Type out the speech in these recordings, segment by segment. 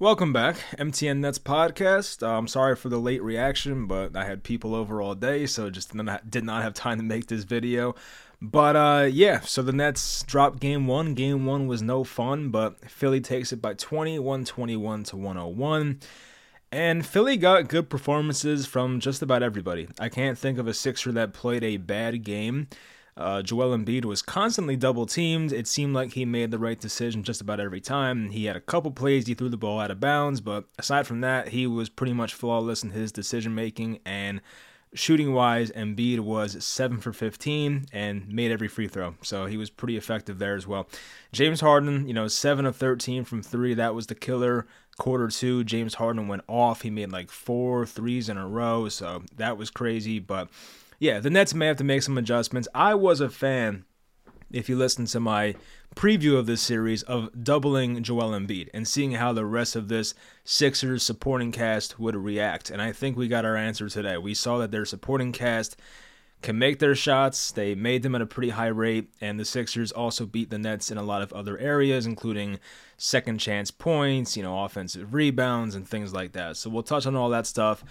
Welcome back, MTN Nets podcast. I'm sorry for the late reaction, but I had people over all day, so just did not have time to make this video. But uh, yeah, so the Nets dropped game one. Game one was no fun, but Philly takes it by 20, 121 to 101. And Philly got good performances from just about everybody. I can't think of a Sixer that played a bad game. Uh, Joel Embiid was constantly double teamed. It seemed like he made the right decision just about every time. He had a couple plays he threw the ball out of bounds, but aside from that, he was pretty much flawless in his decision making. And shooting wise, Embiid was 7 for 15 and made every free throw. So he was pretty effective there as well. James Harden, you know, 7 of 13 from 3. That was the killer. Quarter two, James Harden went off. He made like four threes in a row. So that was crazy. But yeah, the Nets may have to make some adjustments. I was a fan, if you listen to my preview of this series, of doubling Joel Embiid and seeing how the rest of this Sixers supporting cast would react. And I think we got our answer today. We saw that their supporting cast can make their shots. They made them at a pretty high rate, and the Sixers also beat the Nets in a lot of other areas, including second chance points, you know, offensive rebounds, and things like that. So we'll touch on all that stuff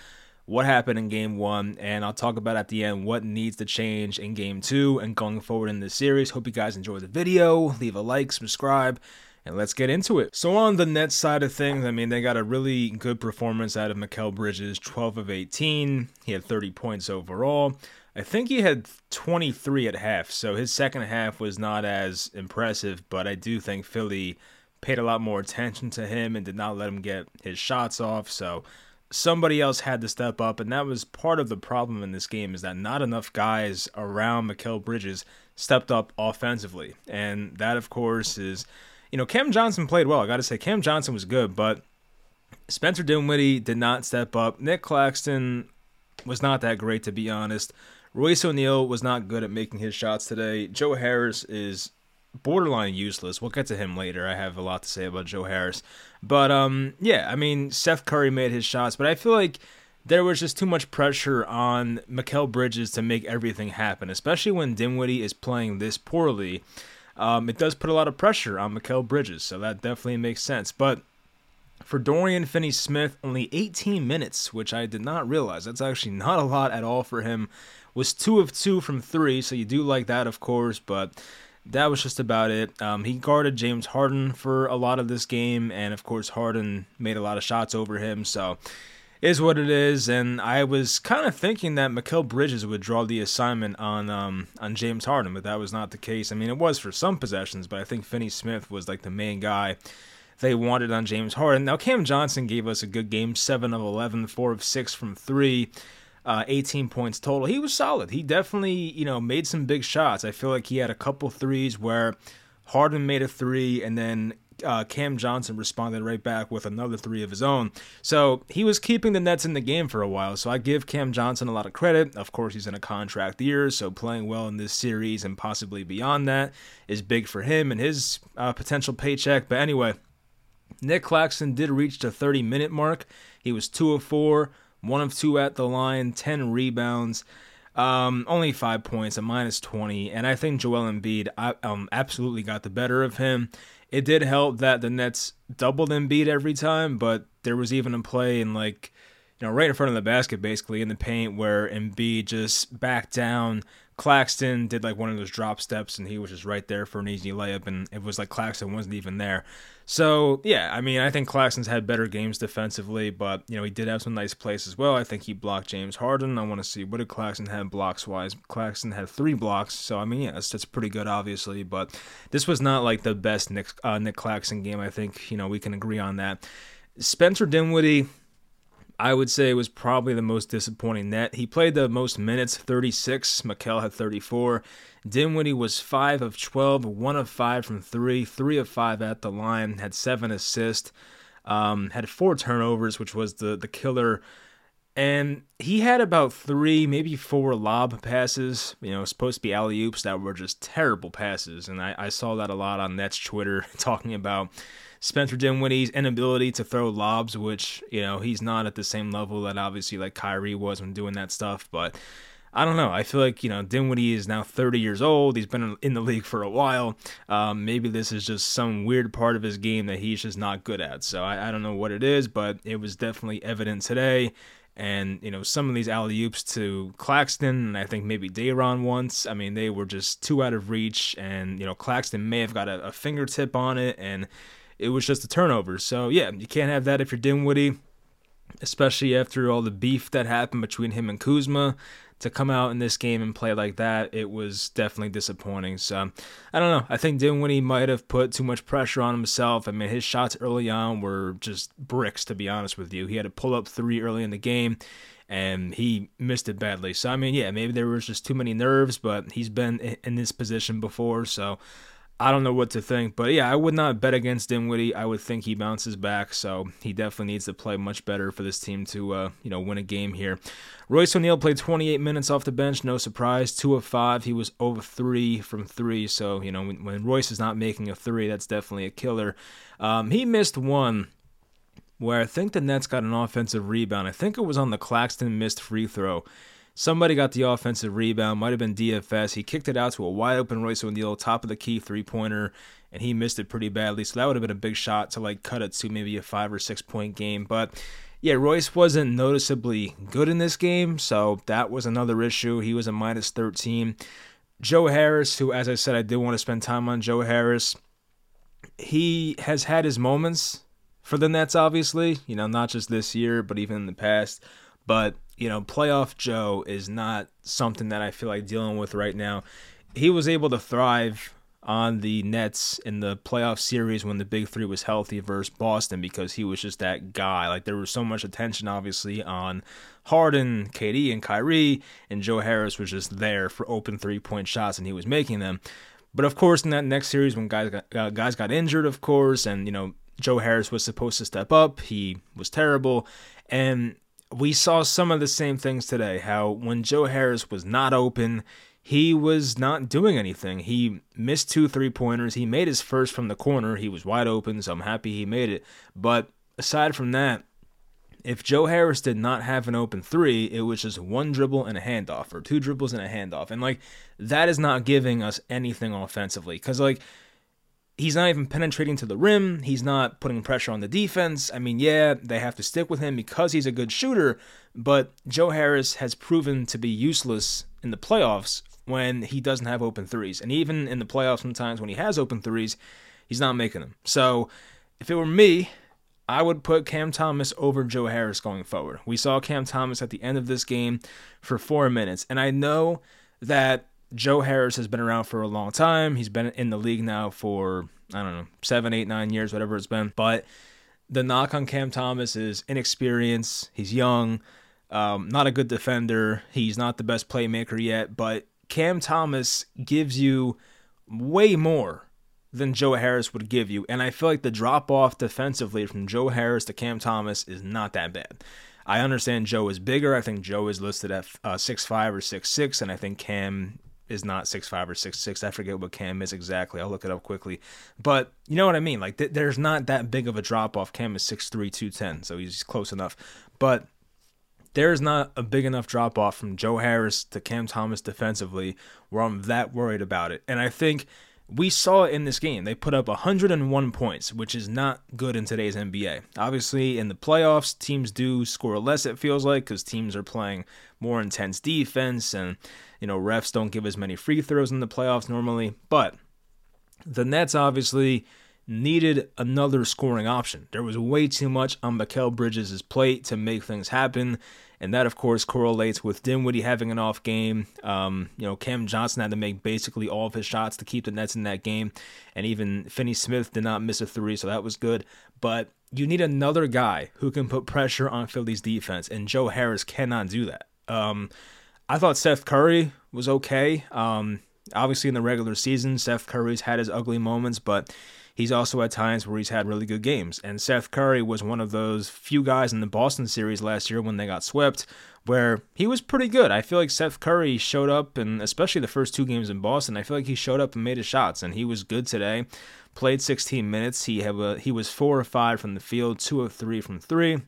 what happened in game one, and I'll talk about at the end what needs to change in game two and going forward in this series. Hope you guys enjoy the video. Leave a like, subscribe, and let's get into it. So, on the net side of things, I mean, they got a really good performance out of Mikal Bridges 12 of 18. He had 30 points overall. I think he had 23 at half, so his second half was not as impressive, but I do think Philly paid a lot more attention to him and did not let him get his shots off. So, somebody else had to step up, and that was part of the problem in this game is that not enough guys around Mikal Bridges stepped up offensively, and that of course is, you know, Cam Johnson played well. I got to say, Cam Johnson was good, but Spencer Dinwiddie did not step up. Nic Claxton was not that great to be honest. Royce O'Neale was not good at making his shots today. Joe Harris is borderline useless. We'll get to him later. I have a lot to say about Joe Harris. But um yeah, I mean Seth Curry made his shots, but I feel like there was just too much pressure on Mikal Bridges to make everything happen, especially when Dinwiddie is playing this poorly. Um, it does put a lot of pressure on Mikal Bridges, so that definitely makes sense. But for Dorian Finney Smith, only 18 minutes, which I did not realize. That's actually not a lot at all for him. Was two of two from three, so you do like that, of course, but that was just about it. Um, he guarded James Harden for a lot of this game, and of course, Harden made a lot of shots over him. So, is what it is. And I was kind of thinking that Mikal Bridges would draw the assignment on um, on James Harden, but that was not the case. I mean, it was for some possessions, but I think Finney Smith was like the main guy they wanted on James Harden. Now, Cam Johnson gave us a good game, seven of 11, four of six from three uh, 18 points total. He was solid. He definitely, you know, made some big shots. I feel like he had a couple threes where Harden made a three and then uh, Cam Johnson responded right back with another three of his own. So he was keeping the Nets in the game for a while. So I give Cam Johnson a lot of credit. Of course, he's in a contract year, so playing well in this series and possibly beyond that is big for him and his uh, potential paycheck. But anyway, Nic Claxton did reach the 30 minute mark. He was two of four one of two at the line, 10 rebounds, um, only five points, a minus 20. And I think Joel Embiid um, absolutely got the better of him. It did help that the Nets doubled Embiid every time, but there was even a play in like, you know, right in front of the basket, basically in the paint, where Embiid just backed down, Claxton did like one of those drop steps and he was just right there for an easy layup and it was like Claxton wasn't even there. So yeah, I mean I think Claxton's had better games defensively, but you know he did have some nice plays as well. I think he blocked James Harden. I want to see what did Claxton have blocks wise. Claxton had three blocks, so I mean yeah, that's, that's pretty good obviously, but this was not like the best Nick uh, Nic Claxton game. I think you know we can agree on that. Spencer Dinwiddie I would say it was probably the most disappointing net. He played the most minutes, 36. Mikal had 34. Dinwiddie was 5 of 12, 1 of 5 from 3, 3 of 5 at the line, had 7 assists, um, had 4 turnovers, which was the, the killer. And he had about 3, maybe 4 lob passes, you know, supposed to be alley oops that were just terrible passes. And I, I saw that a lot on Nets Twitter talking about Spencer Dinwiddie's inability to throw lobs, which, you know, he's not at the same level that obviously like Kyrie was when doing that stuff. But I don't know. I feel like, you know, Dinwiddie is now 30 years old. He's been in the league for a while. Um, maybe this is just some weird part of his game that he's just not good at. So I, I don't know what it is, but it was definitely evident today. And, you know, some of these alley oops to Claxton, and I think maybe Day'Ron once, I mean, they were just too out of reach. And, you know, Claxton may have got a, a fingertip on it, and it was just a turnover. So, yeah, you can't have that if you're Dinwiddie especially after all the beef that happened between him and Kuzma to come out in this game and play like that, it was definitely disappointing. So I don't know. I think Dinwiddie might have put too much pressure on himself. I mean, his shots early on were just bricks, to be honest with you. He had to pull up three early in the game. And he missed it badly. So, I mean, yeah, maybe there was just too many nerves, but he's been in this position before. So, I don't know what to think, but yeah, I would not bet against Dinwiddie. I would think he bounces back, so he definitely needs to play much better for this team to, uh, you know, win a game here. Royce O'Neale played 28 minutes off the bench, no surprise, two of five. He was over three from three, so you know when, when Royce is not making a three, that's definitely a killer. Um, he missed one where I think the Nets got an offensive rebound. I think it was on the Claxton missed free throw. Somebody got the offensive rebound, might have been DFS. He kicked it out to a wide open Royce O'Neale, top of the key three pointer, and he missed it pretty badly. So that would have been a big shot to like cut it to maybe a five or six point game. But yeah, Royce wasn't noticeably good in this game, so that was another issue. He was a minus 13. Joe Harris, who, as I said, I did want to spend time on Joe Harris. He has had his moments for the Nets, obviously, you know, not just this year, but even in the past. But you know, playoff Joe is not something that I feel like dealing with right now. He was able to thrive on the Nets in the playoff series when the Big Three was healthy versus Boston because he was just that guy. Like there was so much attention, obviously, on Harden, KD, and Kyrie, and Joe Harris was just there for open three point shots, and he was making them. But of course, in that next series, when guys got, uh, guys got injured, of course, and you know Joe Harris was supposed to step up, he was terrible, and we saw some of the same things today. How when Joe Harris was not open, he was not doing anything. He missed two three pointers. He made his first from the corner. He was wide open, so I'm happy he made it. But aside from that, if Joe Harris did not have an open three, it was just one dribble and a handoff, or two dribbles and a handoff. And like, that is not giving us anything offensively. Because, like, he's not even penetrating to the rim. He's not putting pressure on the defense. I mean, yeah, they have to stick with him because he's a good shooter, but Joe Harris has proven to be useless in the playoffs when he doesn't have open threes. And even in the playoffs, sometimes when he has open threes, he's not making them. So if it were me, I would put Cam Thomas over Joe Harris going forward. We saw Cam Thomas at the end of this game for four minutes, and I know that Joe Harris has been around for a long time. He's been in the league now for, I don't know, seven, eight, nine years, whatever it's been. But the knock on Cam Thomas is inexperience. He's young, um, not a good defender. He's not the best playmaker yet. But Cam Thomas gives you way more than Joe Harris would give you. And I feel like the drop off defensively from Joe Harris to Cam Thomas is not that bad. I understand Joe is bigger. I think Joe is listed at uh, six five or six six, and I think Cam is not six five or six six. I forget what Cam is exactly. I'll look it up quickly. But you know what I mean? Like th- there's not that big of a drop off. Cam is six three two ten, so he's close enough. But there's not a big enough drop off from Joe Harris to Cam Thomas defensively where I'm that worried about it. And I think we saw it in this game. They put up 101 points, which is not good in today's NBA. Obviously, in the playoffs, teams do score less, it feels like, because teams are playing more intense defense and, you know, refs don't give as many free throws in the playoffs normally. But the Nets obviously needed another scoring option. There was way too much on Mikal Bridges' plate to make things happen and that of course correlates with Dinwiddie having an off game. Um, you know, Cam Johnson had to make basically all of his shots to keep the Nets in that game, and even Finney Smith did not miss a three, so that was good. But you need another guy who can put pressure on Philly's defense, and Joe Harris cannot do that. Um, I thought Seth Curry was okay. Um, obviously, in the regular season, Seth Curry's had his ugly moments, but he's also had times where he's had really good games. And Seth Curry was one of those few guys in the Boston series last year when they got swept where he was pretty good. I feel like Seth Curry showed up, and especially the first two games in Boston, I feel like he showed up and made his shots, and he was good today. Played 16 minutes. He had a, he was four or five from the field, two of three from three.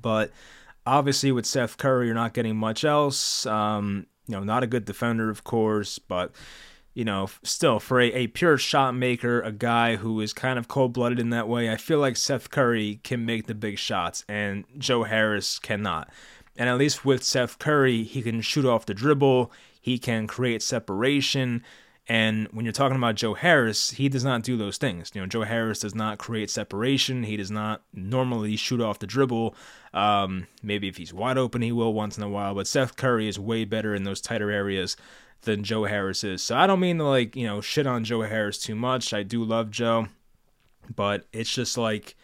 But obviously, with Seth Curry, you're not getting much else. Um, You know, not a good defender, of course, but you know, still for a, a pure shot maker, a guy who is kind of cold blooded in that way, I feel like Seth Curry can make the big shots and Joe Harris cannot. And at least with Seth Curry, he can shoot off the dribble, he can create separation. And when you're talking about Joe Harris, he does not do those things. You know, Joe Harris does not create separation. He does not normally shoot off the dribble. Um, maybe if he's wide open, he will once in a while. But Seth Curry is way better in those tighter areas than Joe Harris is. So I don't mean to like, you know, shit on Joe Harris too much. I do love Joe, but it's just like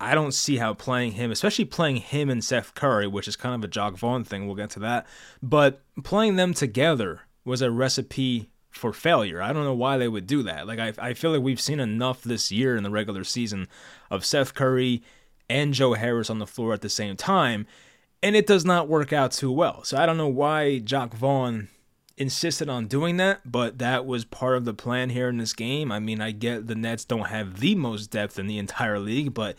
I don't see how playing him, especially playing him and Seth Curry, which is kind of a Jacque Vaughn thing, we'll get to that, but playing them together was a recipe for failure. I don't know why they would do that. Like I I feel like we've seen enough this year in the regular season of Seth Curry and Joe Harris on the floor at the same time, and it does not work out too well. So I don't know why Jacque Vaughn insisted on doing that, but that was part of the plan here in this game. I mean, I get the Nets don't have the most depth in the entire league, but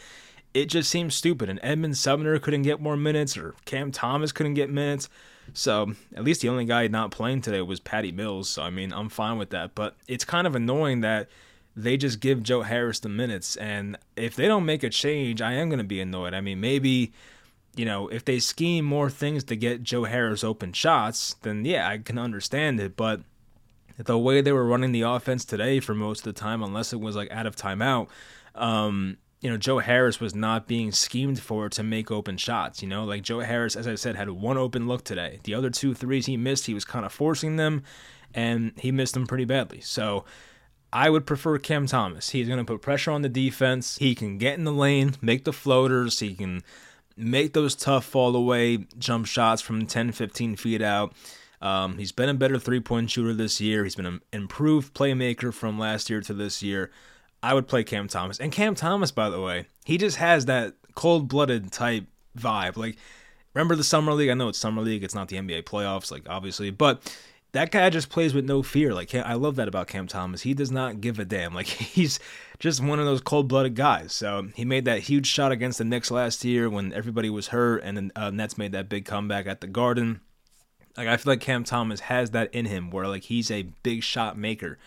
it just seems stupid. And Edmond Sumner couldn't get more minutes, or Cam Thomas couldn't get minutes. So at least the only guy not playing today was Patty Mills. So I mean, I'm fine with that. But it's kind of annoying that they just give Joe Harris the minutes, and if they don't make a change, I am going to be annoyed. I mean, maybe you know, if they scheme more things to get Joe Harris open shots, then yeah, I can understand it. But the way they were running the offense today for most of the time, unless it was like out of timeout, um, you know, Joe Harris was not being schemed for to make open shots. You know, like Joe Harris, as I said, had one open look today. The other two threes he missed, he was kind of forcing them, and he missed them pretty badly. So I would prefer Cam Thomas. He's going to put pressure on the defense. He can get in the lane, make the floaters. He can make those tough fall away jump shots from 10, 15 feet out. Um, he's been a better three point shooter this year. He's been an improved playmaker from last year to this year. I would play Cam Thomas. And Cam Thomas, by the way, he just has that cold blooded type vibe. Like, remember the Summer League? I know it's Summer League, it's not the NBA playoffs, like, obviously, but that guy just plays with no fear. Like I love that about Cam Thomas. He does not give a damn. Like he's just one of those cold-blooded guys. So he made that huge shot against the Knicks last year when everybody was hurt, and then uh, Nets made that big comeback at the Garden. Like I feel like Cam Thomas has that in him, where like he's a big shot maker,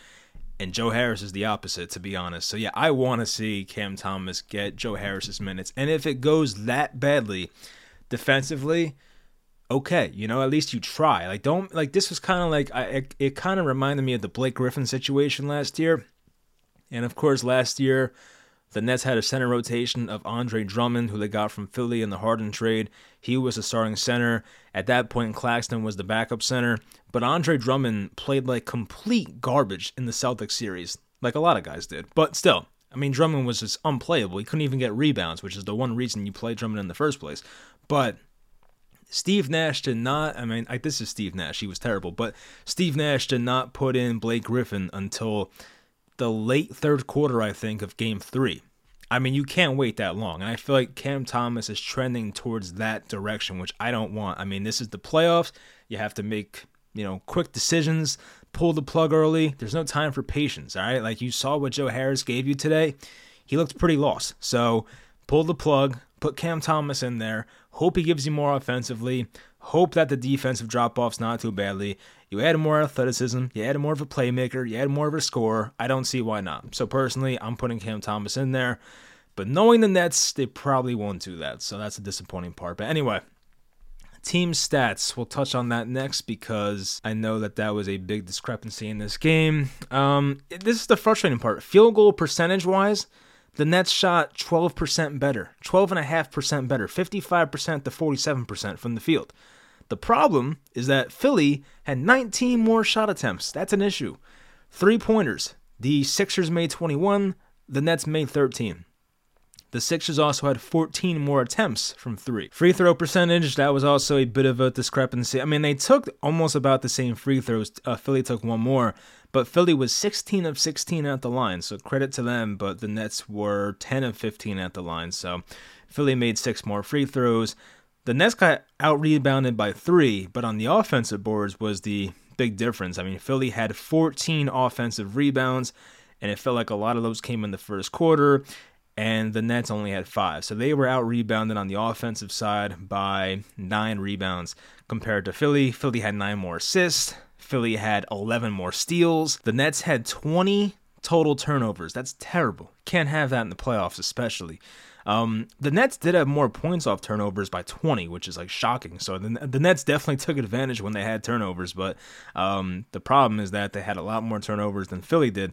and Joe Harris is the opposite, to be honest. So yeah, I want to see Cam Thomas get Joe Harris's minutes, and if it goes that badly defensively okay, you know, at least you try. Like don't like this was kind of like I, it, it kind of reminded me of the Blake Griffin situation last year. And of course, last year the Nets had a center rotation of Andre Drummond, who they got from Philly in the Harden trade. He was the starting center. At that point, Claxton was the backup center. But Andre Drummond played like complete garbage in the Celtics series, like a lot of guys did. But still, I mean, Drummond was just unplayable. He couldn't even get rebounds, which is the one reason you play Drummond in the first place. But Steve Nash did not. I mean, like this is Steve Nash. He was terrible, but Steve Nash did not put in Blake Griffin until the late third quarter, I think, of Game Three. I mean, you can't wait that long, and I feel like Cam Thomas is trending towards that direction, which I don't want. I mean, this is the playoffs. You have to make you know quick decisions, pull the plug early. There's no time for patience. All right, like you saw what Joe Harris gave you today. He looked pretty lost. So pull the plug, put Cam Thomas in there. Hope he gives you more offensively. Hope that the defensive drop off's not too badly. You add more athleticism, you add more of a playmaker, you add more of a scorer. I don't see why not. So personally, I'm putting Cam Thomas in there. But knowing the Nets, they probably won't do that. So that's a disappointing part. But anyway, team stats. We'll touch on that next because I know that that was a big discrepancy in this game. Um, this is the frustrating part. Field goal percentage wise, the Nets shot 12% better, 12.5% better, 55% to 47% from the field. The problem is that Philly had 19 more shot attempts. That's an issue. Three pointers. The Sixers made 21, the Nets made 13. The Sixers also had 14 more attempts from three. Free throw percentage, that was also a bit of a discrepancy. I mean, they took almost about the same free throws. Uh, Philly took one more, but Philly was 16 of 16 at the line, so credit to them. But the Nets were 10 of 15 at the line, so Philly made six more free throws. The Nets got out rebounded by three, but on the offensive boards was the big difference. I mean, Philly had 14 offensive rebounds, and it felt like a lot of those came in the first quarter. and the Nets only had five. So they were out rebounded on the offensive side by nine rebounds compared to Philly. Philly had nine more assists. Philly had 11 more steals. The Nets had 20 total turnovers. That's terrible. Can't have that in the playoffs, especially. Um, the Nets did have more points off turnovers by 20, which is like shocking. So the, the Nets definitely took advantage when they had turnovers, but um, the problem is that they had a lot more turnovers than Philly did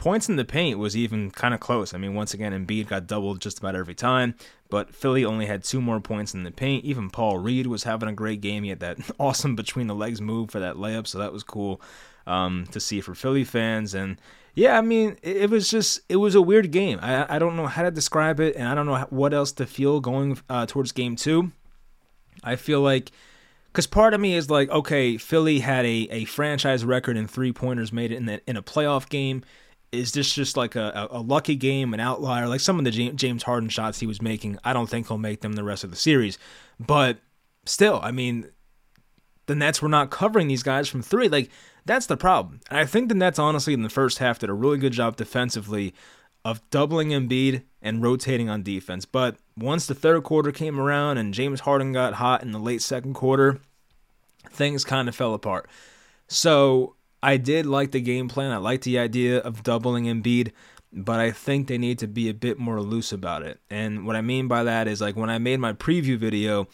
points in the paint was even kind of close. I mean, once again, Embiid got doubled just about every time, but Philly only had two more points in the paint. Even Paul Reed was having a great game. He had that awesome between the legs move for that layup, so that was cool um, to see for Philly fans. And yeah, I mean, it, it, was just it was a weird game. I I don't know how to describe it, and I don't know what else to feel going uh, towards game two. I feel like because part of me is like, okay, Philly had a, a franchise record in three pointers made in, the, in a playoff game is this just like a, a lucky game, an outlier? Like some of the James Harden shots he was making, I don't think he'll make them the rest of the series. But still, I mean, the Nets were not covering these guys from three. Like that's the problem. And I think the Nets, honestly, in the first half, did a really good job defensively of doubling Embiid and rotating on defense. But once the third quarter came around and James Harden got hot in the late second quarter, things kind of fell apart. So I did like the game plan. I like the idea of doubling Embiid, but I think they need to be a bit more loose about it. And what I mean by that is like when I made my preview video,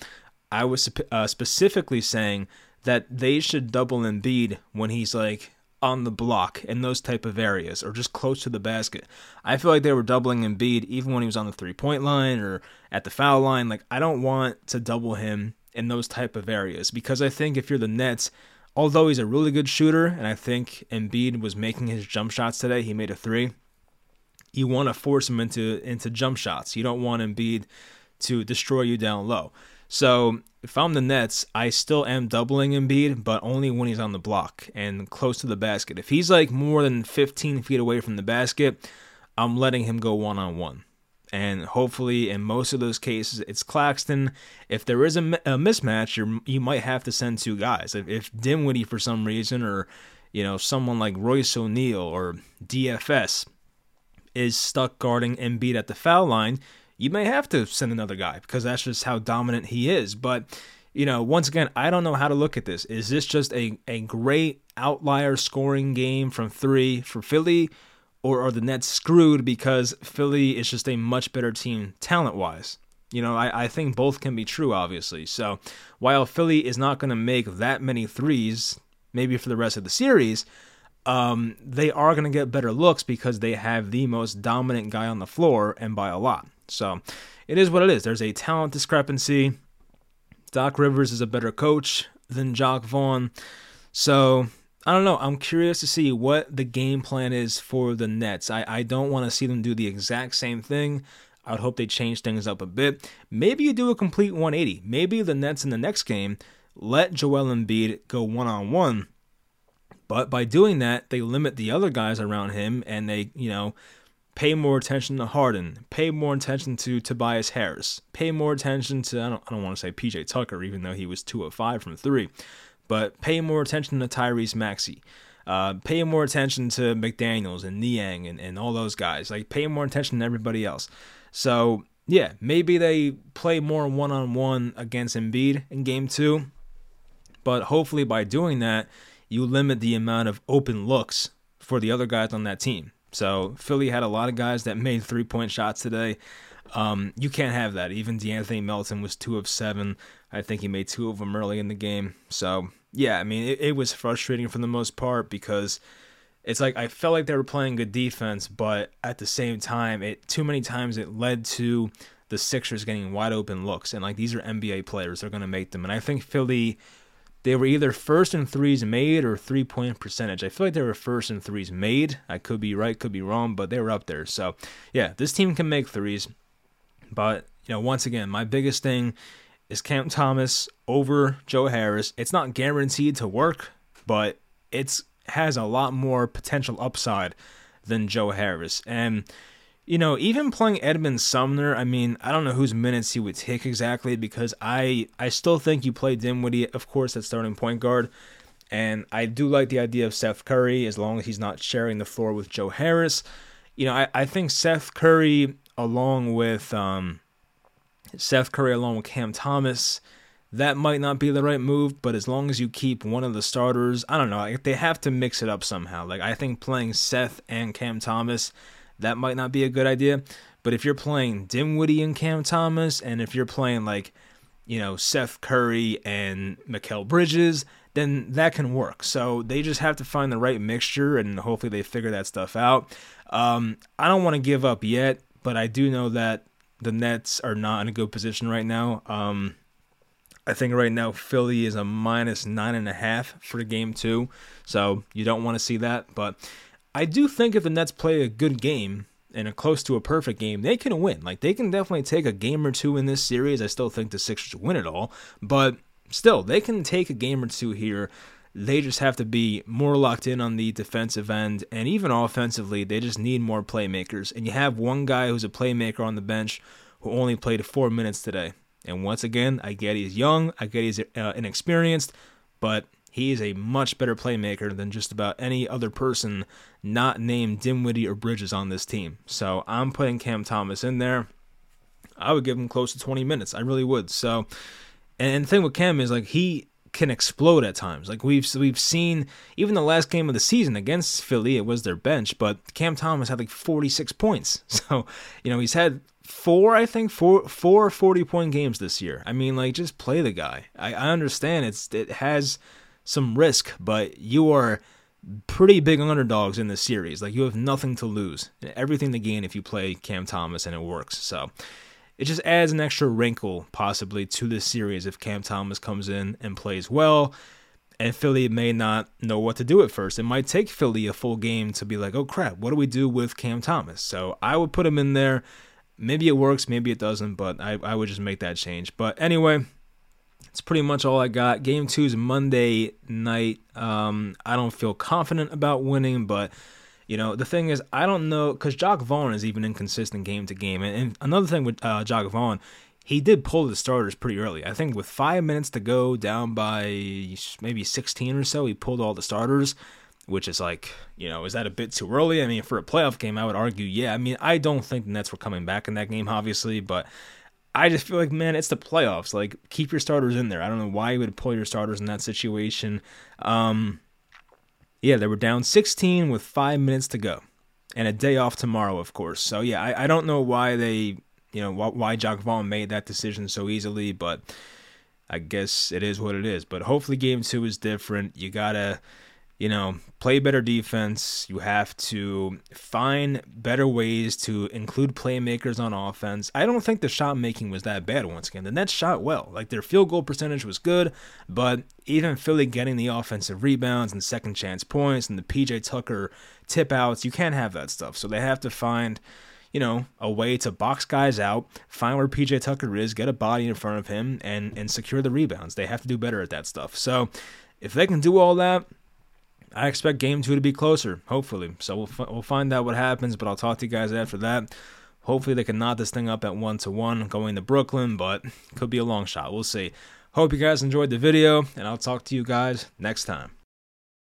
I was uh, specifically saying that they should double Embiid when he's like on the block in those type of areas or just close to the basket. I feel like they were doubling Embiid even when he was on the three point line or at the foul line. Like I don't want to double him in those type of areas because I think if you're the Nets, although he's a really good shooter, and I think Embiid was making his jump shots today, he made a three. You want to force him into into jump shots. You don't want Embiid to destroy you down low. So if I'm the Nets, I still am doubling Embiid, but only when he's on the block and close to the basket. If he's like more than 15 feet away from the basket, I'm letting him go one on one and hopefully in most of those cases it's Claxton. If there is a, a mismatch, you you might have to send two guys. If, if Dinwiddie for some reason, or you know someone like Royce O'Neale or DFS is stuck guarding Embiid at the foul line, you may have to send another guy because that's just how dominant he is. But you know, once again, I don't know how to look at this. Is this just a, a great outlier scoring game from three for Philly? Or are the Nets screwed because Philly is just a much better team talent wise? You know, I, I think both can be true, obviously. So while Philly is not going to make that many threes, maybe for the rest of the series, um, they are going to get better looks because they have the most dominant guy on the floor and by a lot. So it is what it is. There's a talent discrepancy. Doc Rivers is a better coach than Jacque Vaughn. So I don't know. I'm curious to see what the game plan is for the Nets. I, I don't want to see them do the exact same thing. I would hope they change things up a bit. Maybe you do a complete 180. Maybe the Nets in the next game let Joel Embiid go one on one. But by doing that, they limit the other guys around him and they, you know, pay more attention to Harden, pay more attention to Tobias Harris, pay more attention to, I don't, I don't want to say PJ Tucker, even though he was 2 of 5 from 3 but pay more attention to Tyrese Maxey. Uh, pay more attention to McDaniels and Niang and, and all those guys. Like, pay more attention to everybody else. So, yeah, maybe they play more one on one against Embiid in game two, but hopefully by doing that, you limit the amount of open looks for the other guys on that team. So, Philly had a lot of guys that made three point shots today. Um, you can't have that. Even De'Anthony Melton was two of seven. I think he made two of them early in the game. So yeah, I mean it, it was frustrating for the most part because it's like I felt like they were playing good defense, but at the same time, it too many times it led to the Sixers getting wide open looks, and like these are NBA players, they're gonna make them. And I think Philly, they were either first in threes made or three point percentage. I feel like they were first in threes made. I could be right, could be wrong, but they were up there. So yeah, this team can make threes. But, you know, once again, my biggest thing is Cam Thomas over Joe Harris. It's not guaranteed to work, but it's has a lot more potential upside than Joe Harris. And you know, even playing Edmond Sumner, I mean, I don't know whose minutes he would take exactly because I I still think you play Dinwiddie, of course, at starting point guard. And I do like the idea of Seth Curry as long as he's not sharing the floor with Joe Harris. You know, I, I think Seth Curry along with um, Seth Curry, along with Cam Thomas. That might not be the right move, but as long as you keep one of the starters, I don't know. They have to mix it up somehow. Like I think playing Seth and Cam Thomas, that might not be a good idea. But if you're playing Dinwiddie and Cam Thomas, and if you're playing like, you know, Seth Curry and Mikal Bridges, then that can work. So they just have to find the right mixture, and hopefully they figure that stuff out. Um, I don't want to give up yet, but I do know that the Nets are not in a good position right now. Um, I think right now Philly is a minus nine and a half for game two, so you don't want to see that. But I do think if the Nets play a good game, and a close to a perfect game, they can win. Like they can definitely take a game or two in this series. I still think the Sixers win it all, but still they can take a game or two here. They just have to be more locked in on the defensive end and even offensively, they just need more playmakers. And you have one guy who's a playmaker on the bench who only played 4 minutes today. And once again, I get he's young, I get he's uh, inexperienced, but he is a much better playmaker than just about any other person not named Dinwiddie or Bridges on this team. So I'm putting Cam Thomas in there. I would give him close to 20 minutes. I really would. So, and the thing with Cam is like he can explode at times. Like we've we've seen even the last game of the season against Philly, it was their bench, but Cam Thomas had like 46 points. So, you know, he's had four, I think, four four 40 point games this year. I mean, like just play the guy. I, I understand it's it has some risk, but you are pretty big underdogs in this series. Like you have nothing to lose, everything to gain if you play Cam Thomas and it works. So it just adds an extra wrinkle possibly to this series if Cam Thomas comes in and plays well. And Philly may not know what to do at first. It might take Philly a full game to be like, oh crap, what do we do with Cam Thomas? So I would put him in there. Maybe it works, maybe it doesn't, but I, I would just make that change. But anyway, it's pretty much all I got. Game two is Monday night. Um, I don't feel confident about winning, but you know the thing is, I don't know because Jacque Vaughn is even inconsistent game to game. And, and another thing with uh, Jacque Vaughn, he did pull the starters pretty early. I think with five minutes to go, down by maybe 16 or so, he pulled all the starters. Which is like, you know, is that a bit too early? I mean, for a playoff game, I would argue, yeah. I mean, I don't think the Nets were coming back in that game, obviously, but I just feel like, man, it's the playoffs. Like, keep your starters in there. I don't know why you would pull your starters in that situation. Um, yeah, they were down 16 with five minutes to go, and a day off tomorrow, of course. So yeah, I, I don't know why they, you know, why, why Jacque Vaughn made that decision so easily, but I guess it is what it is. But hopefully, game two is different. You gotta you know, play better defense. You have to find better ways to include playmakers on offense. I don't think the shot making was that bad once again. The Nets shot well. Like their field goal percentage was good, but even Philly getting the offensive rebounds and second chance points and the PJ Tucker tip outs, you can't have that stuff. So they have to find you know, a way to box guys out, find where PJ Tucker is, get a body in front of him, and and secure the rebounds. They have to do better at that stuff. So if they can do all that, I expect game two to be closer, hopefully. So we'll, f- we'll find out what happens, but I'll talk to you guys after that. Hopefully they can knot this thing up at one to one going to Brooklyn, but could be a long shot. We'll see. Hope you guys enjoyed the video, and I'll talk to you guys next time.